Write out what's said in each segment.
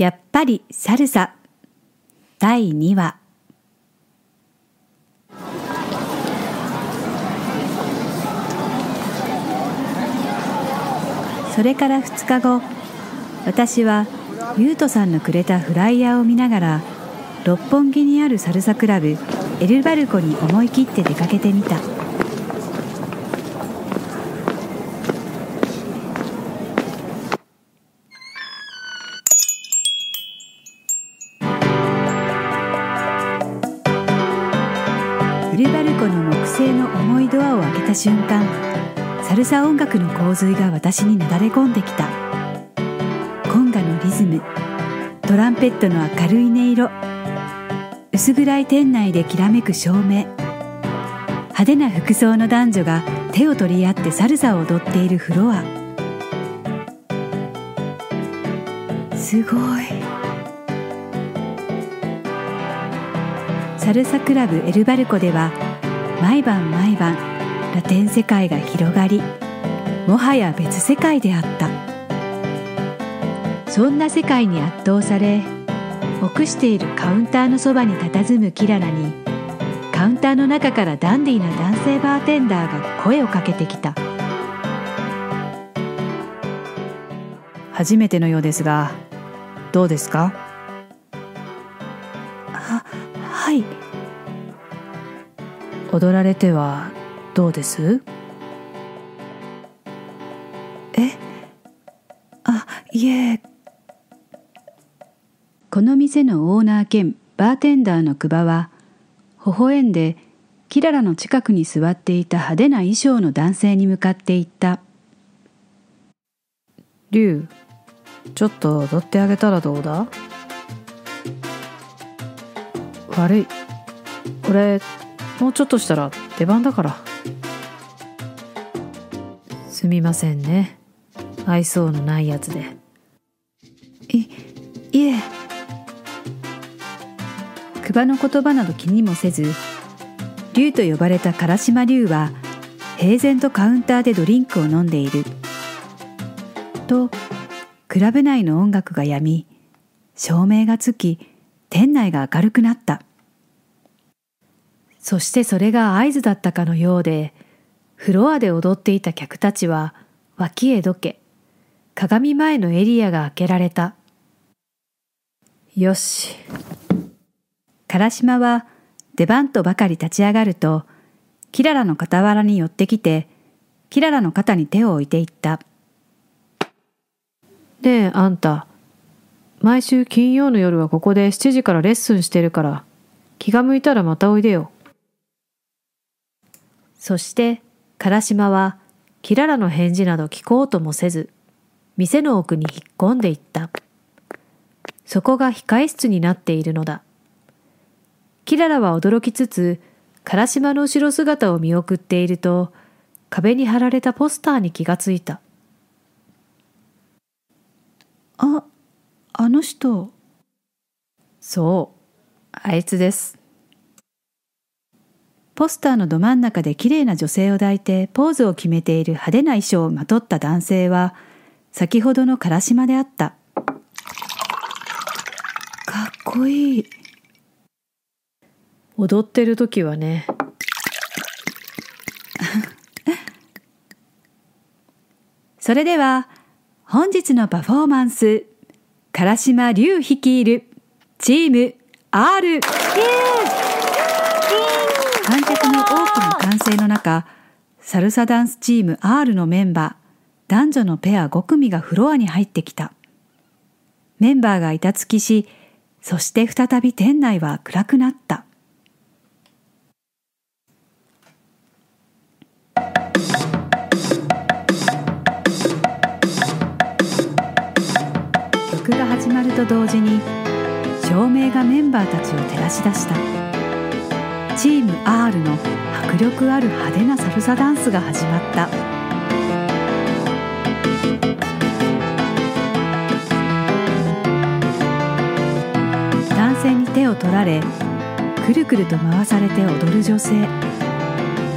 やっぱりサルサ。第2話。それから2日後私はゆうとさんのくれたフライヤーを見ながら六本木にあるサルサクラブエルバルコに思い切って出かけてみた。ルバルコの木製の重いドアを開けた瞬間サルサ音楽の洪水が私になだれ込んできた。コンガのリズムトランペットの明るい音色薄暗い店内できらめく照明派手な服装の男女が手を取り合ってサルサを踊っているフロア。すごい。サルサクラブエルバルコでは毎晩毎晩ラテン世界が広がりもはや別世界であった。そんな世界に圧倒され臆しているカウンターのそばに佇むキララにカウンターの中からダンディーな男性バーテンダーが声をかけてきた。初めてのようですがどうですか？踊られてはどうです？え？あいえ。この店のオーナー兼バーテンダーのクバは微笑んでキララの近くに座っていた派手な衣装の男性に向かって言った「リュウちょっと踊ってあげたらどうだ?」悪い。これもうちょっとしたら出番だから。すみませんね。愛想のないやつで。いいえ。クバの言葉など気にもせず竜と呼ばれた唐島竜は平然とカウンターでドリンクを飲んでいる。とクラブ内の音楽がやみ照明がつき店内が明るくなった。そしてそれが合図だったかのようでフロアで踊っていた客たちは脇へどけ鏡前のエリアが開けられた。よし。唐島は出番とばかり立ち上がるとキララの傍らに寄ってきてキララの肩に手を置いていった。ねえあんた。毎週金曜の夜はここで7時からレッスンしてるから気が向いたらまたおいでよ。そして唐島はキララの返事など聞こうともせず店の奥に引っ込んでいった。そこが控え室になっているのだ。キララは驚きつつ唐島の後ろ姿を見送っていると壁に貼られたポスターに気がついた。ああの人。そうあいつですポスターのど真ん中で綺麗な女性を抱いてポーズを決めている派手な衣装をまとった男性は先ほどの唐島であった。かっこいい。踊ってる時はね。それでは本日のパフォーマンス唐島龍率いるチーム R 観客の多くの歓声の中サルサダンスチーム R のメンバー男女のペア5組がフロアに入ってきた。メンバーが板つきしそして再び店内は暗くなった。曲が始まると同時に照明がメンバーたちを照らし出した。チーム R の迫力ある派手なサルサダンスが始まった。男性に手を取られくるくると回されて踊る女性。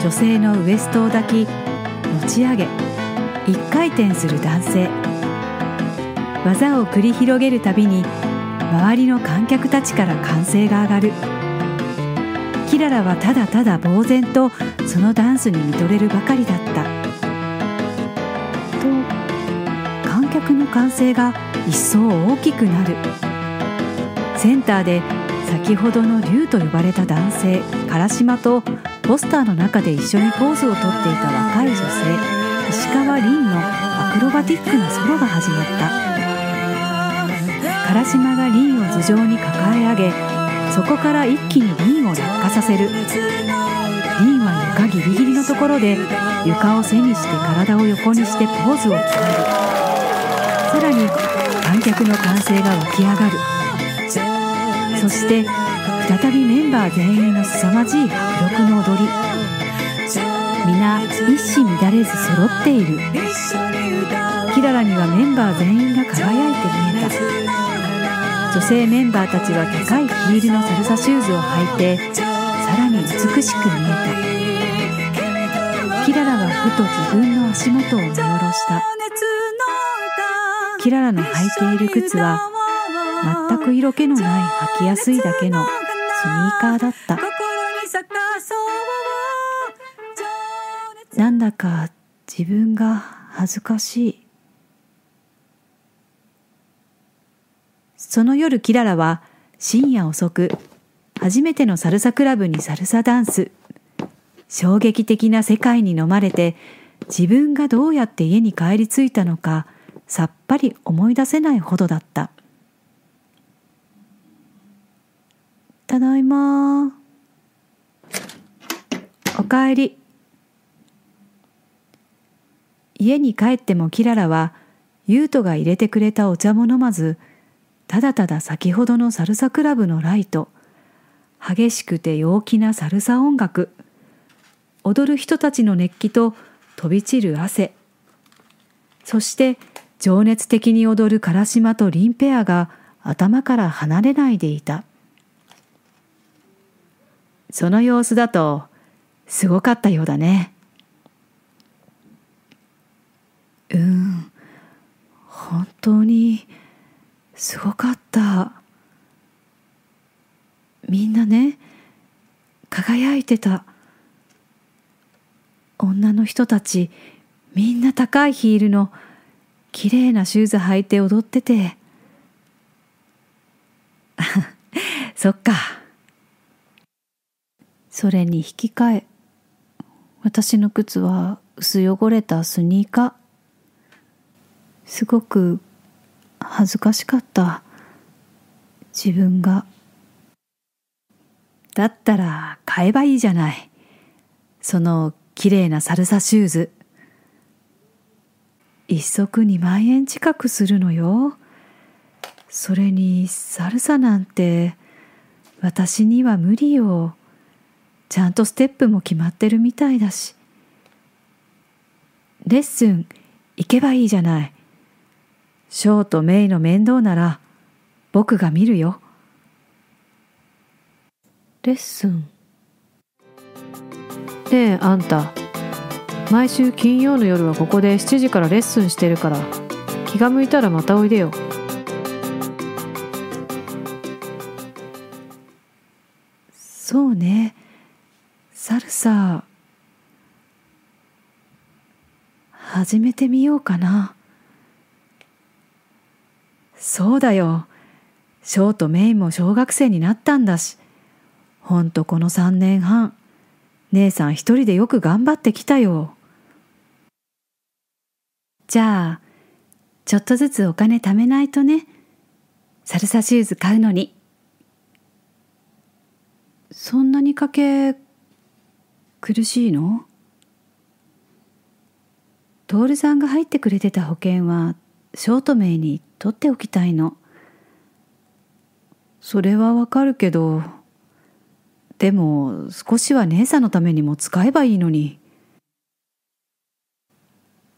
女性のウエストを抱き持ち上げ一回転する男性。技を繰り広げるたびに周りの観客たちから歓声が上がる。キララはただただ呆然とそのダンスに見とれるばかりだった。と観客の歓声が一層大きくなる。センターで先ほどの竜と呼ばれた男性唐島とポスターの中で一緒にポーズをとっていた若い女性石川凛のアクロバティックなソロが始まった。唐島が凛を頭上に抱え上げそこから一気に凛を落下させる。凛は床ギリギリのところで床を背にして体を横にしてポーズを決める。さらに観客の歓声が湧き上がる。そして再びメンバー全員の凄まじい迫力の踊り。皆一糸乱れず揃っている。キララにはメンバー全員が輝いて見えた。女性メンバーたちは高いヒールのサルサシューズを履いてさらに美しく見えた。キララはふと自分の足元を見下ろした。キララの履いている靴は全く色気のない履きやすいだけのスニーカーだった。なんだか自分が恥ずかしい。その夜キララは深夜遅く初めてのサルサクラブにサルサダンス。衝撃的な世界に飲まれて自分がどうやって家に帰り着いたのかさっぱり思い出せないほどだった。ただいまおかえり。家に帰ってもキララはユートが入れてくれたお茶も飲まずただただ先ほどのサルサクラブのライト。激しくて陽気なサルサ音楽。踊る人たちの熱気と飛び散る汗。そして情熱的に踊る唐島とリンペアが頭から離れないでいた。その様子だとすごかったようだね。うん。本当にすごかった。みんなね輝いてた。女の人たちみんな高いヒールの綺麗なシューズ履いて踊ってて。そっか。それに引き換え私の靴は薄汚れたスニーカー。すごく恥ずかしかった。自分が。だったら買えばいいじゃない。その綺麗なサルサシューズ。一足2万円近くするのよ。それにサルサなんて私には無理よ。ちゃんとステップも決まってるみたいだし。レッスン行けばいいじゃない。ショーとメイの面倒なら僕が見るよ。レッスン。ねえあんた毎週金曜の夜はここで7時からレッスンしてるから気が向いたらまたおいでよ。そうね。サルサ始めてみようかな。そうだよ。ショーとメイも小学生になったんだし。ほんとこの3年半。姉さん一人でよく頑張ってきたよ。じゃあちょっとずつお金貯めないとね。サルサシューズ買うのに。そんなにかけ苦しいの？徹さんが入ってくれてた保険はショートメイに取っておきたいの。それはわかるけどでも少しは姉さんのためにも使えばいいのに。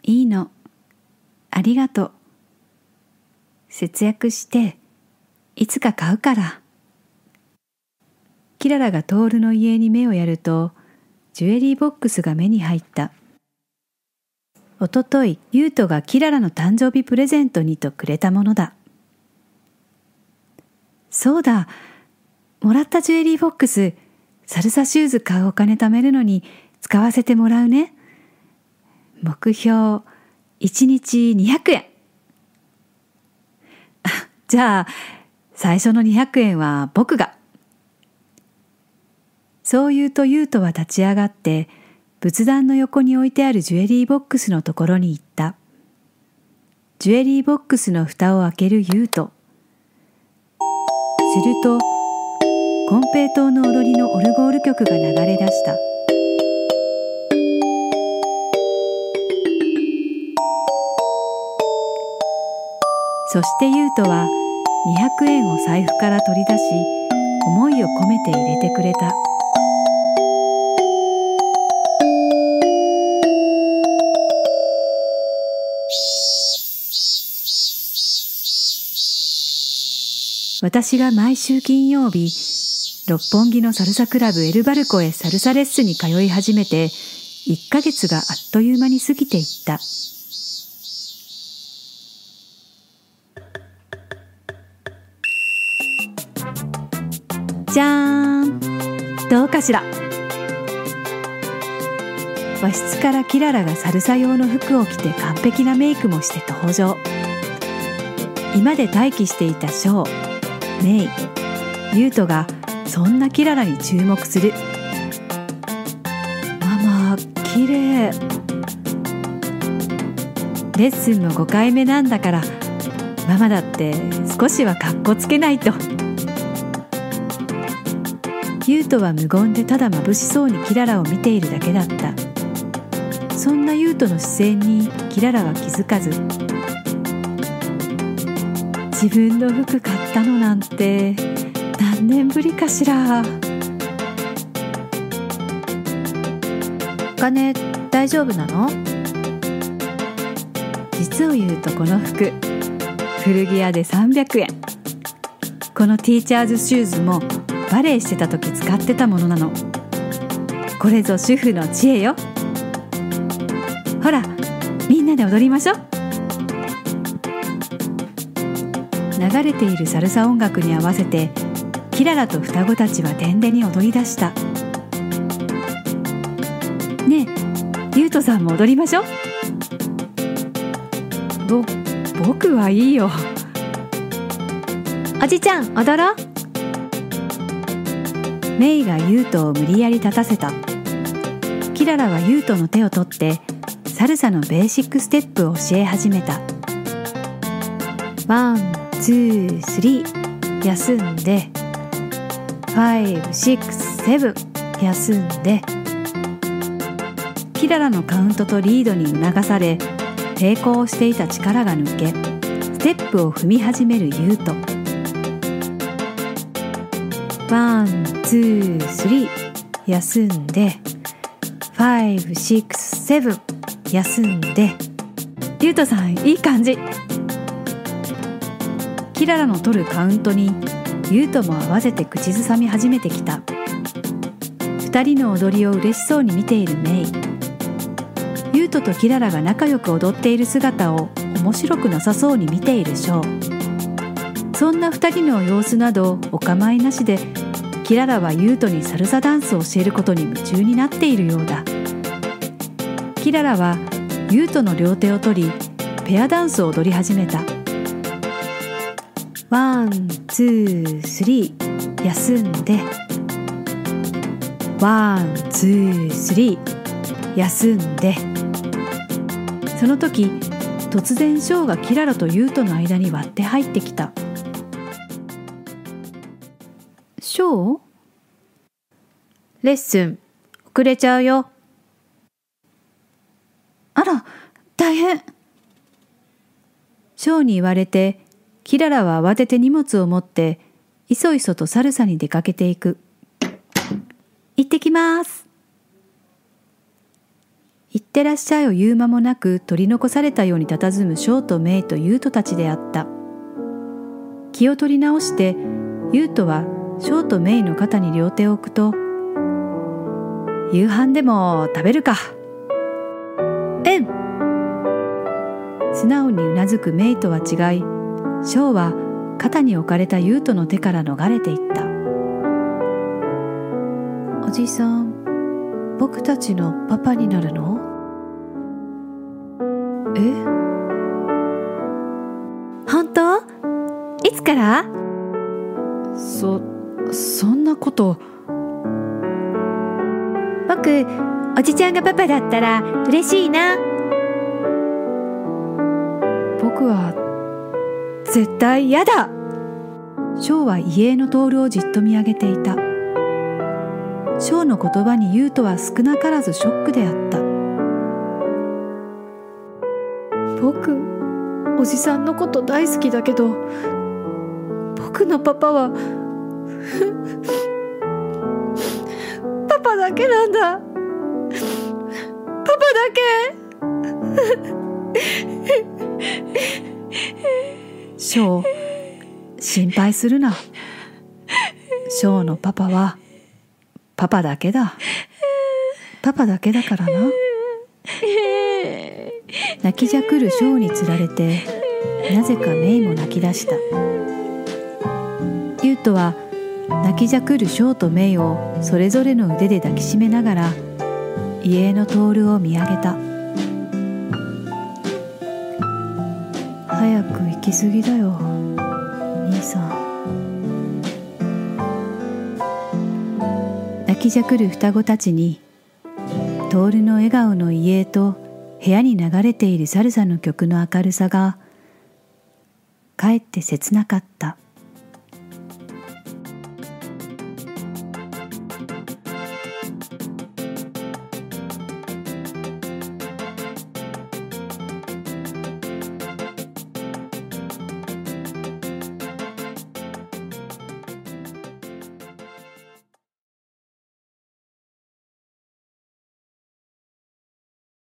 いいの。ありがとう。節約していつか買うから。キララがテーブルの上に目をやるとジュエリーボックスが目に入った。おとといユートがキララの誕生日プレゼントにとくれたものだ。そうだ。もらったジュエリーボックスサルサシューズ買うお金貯めるのに使わせてもらうね。目標1日200円。じゃあ最初の200円は僕が。そう言うと優斗は立ち上がって仏壇の横に置いてあるジュエリーボックスのところに行った。ジュエリーボックスの蓋を開ける優斗すると金平糖の踊りのオルゴール曲が流れ出した。そして優斗は200円を財布から取り出し思いを込めて入れてくれた。私が毎週金曜日六本木のサルサクラブエルバルコへサルサレッスンに通い始めて1ヶ月があっという間に過ぎていった。じゃーん。どうかしら。和室からキララがサルサ用の服を着て完璧なメイクもして登場。居間で待機していたショー。メイユートがそんなキララに注目する。ママ綺麗。レッスンも5回目なんだからママだって少しはかっこつけないと。ユートは無言でただ眩しそうにキララを見ているだけだった。そんなユートの視線にキララは気づかず。自分の服買ったのなんて何年ぶりかしら。お金大丈夫なの？実を言うとこの服古着屋で300円このティーチャーズシューズもバレエしてた時使ってたものなの。これぞ主婦の知恵よ。ほらみんなで踊りましょう流れているサルサ音楽に合わせてキララと双子たちは天でに踊り出した。ねえゆうとさんも踊りましょう。ぼ僕はいいよ。おじちゃん踊ろう。メイがユウトを無理やり立たせた。キララはユウトの手を取ってサルサのベーシックステップを教え始めた。 One two three 休んで five six seven 休んでキララのカウントとリードに促され抵抗していた力が抜けステップを踏み始めるユウト。One two three 休んで five six seven 休んで。ゆうとさんいい感じ。キララの取るカウントにゆうとも合わせて口ずさみ始めてきた。二人の踊りを嬉しそうに見ているメイ。ユウトとキララが仲良く踊っている姿を面白くなさそうに見ているショーそんな二人の様子などお構いなしでキララはユウトにサルサダンスを教えることに夢中になっているようだ。キララはユウトの両手を取りペアダンスを踊り始めた。 One two three 休んで。 One two three 休んで。その時突然ショーがキララとユウトの間に割って入ってきた。ショー？レッスン遅れちゃうよ。あら大変。ショーに言われてキララは慌てて荷物を持っていそいそとサルサに出かけていく。行ってきます。行ってらっしゃいを言う間もなく取り残されたように佇むショーとメイとユートたちであった。気を取り直してユートはショーとメイの肩に両手を置くと夕飯でも食べるか。うん。素直にうなずくメイとは違いショーは肩に置かれた優斗の手から逃れていった。おじさん僕たちのパパになるの？え？本当？いつから？そそんなこと。僕おじちゃんがパパだったら嬉しいな。僕は絶対嫌だ。翔は家江の徹をじっと見上げていた。翔の言葉に優斗は少なからずショックであった。僕おじさんのこと大好きだけど僕のパパは パパだけなんだ。パパだけ。翔心配するな。翔のパパはパパだけだ。パパだけだからな。泣きじゃくる翔につられてなぜかメイも泣き出した。優斗は泣きじゃくる翔とメイをそれぞれの腕で抱きしめながら家の徹を見上げた。早くきすぎだよ。兄さん。泣きじゃくる双子たちに徹の笑顔の遺影と部屋に流れているサルサの曲の明るさがかえって切なかった。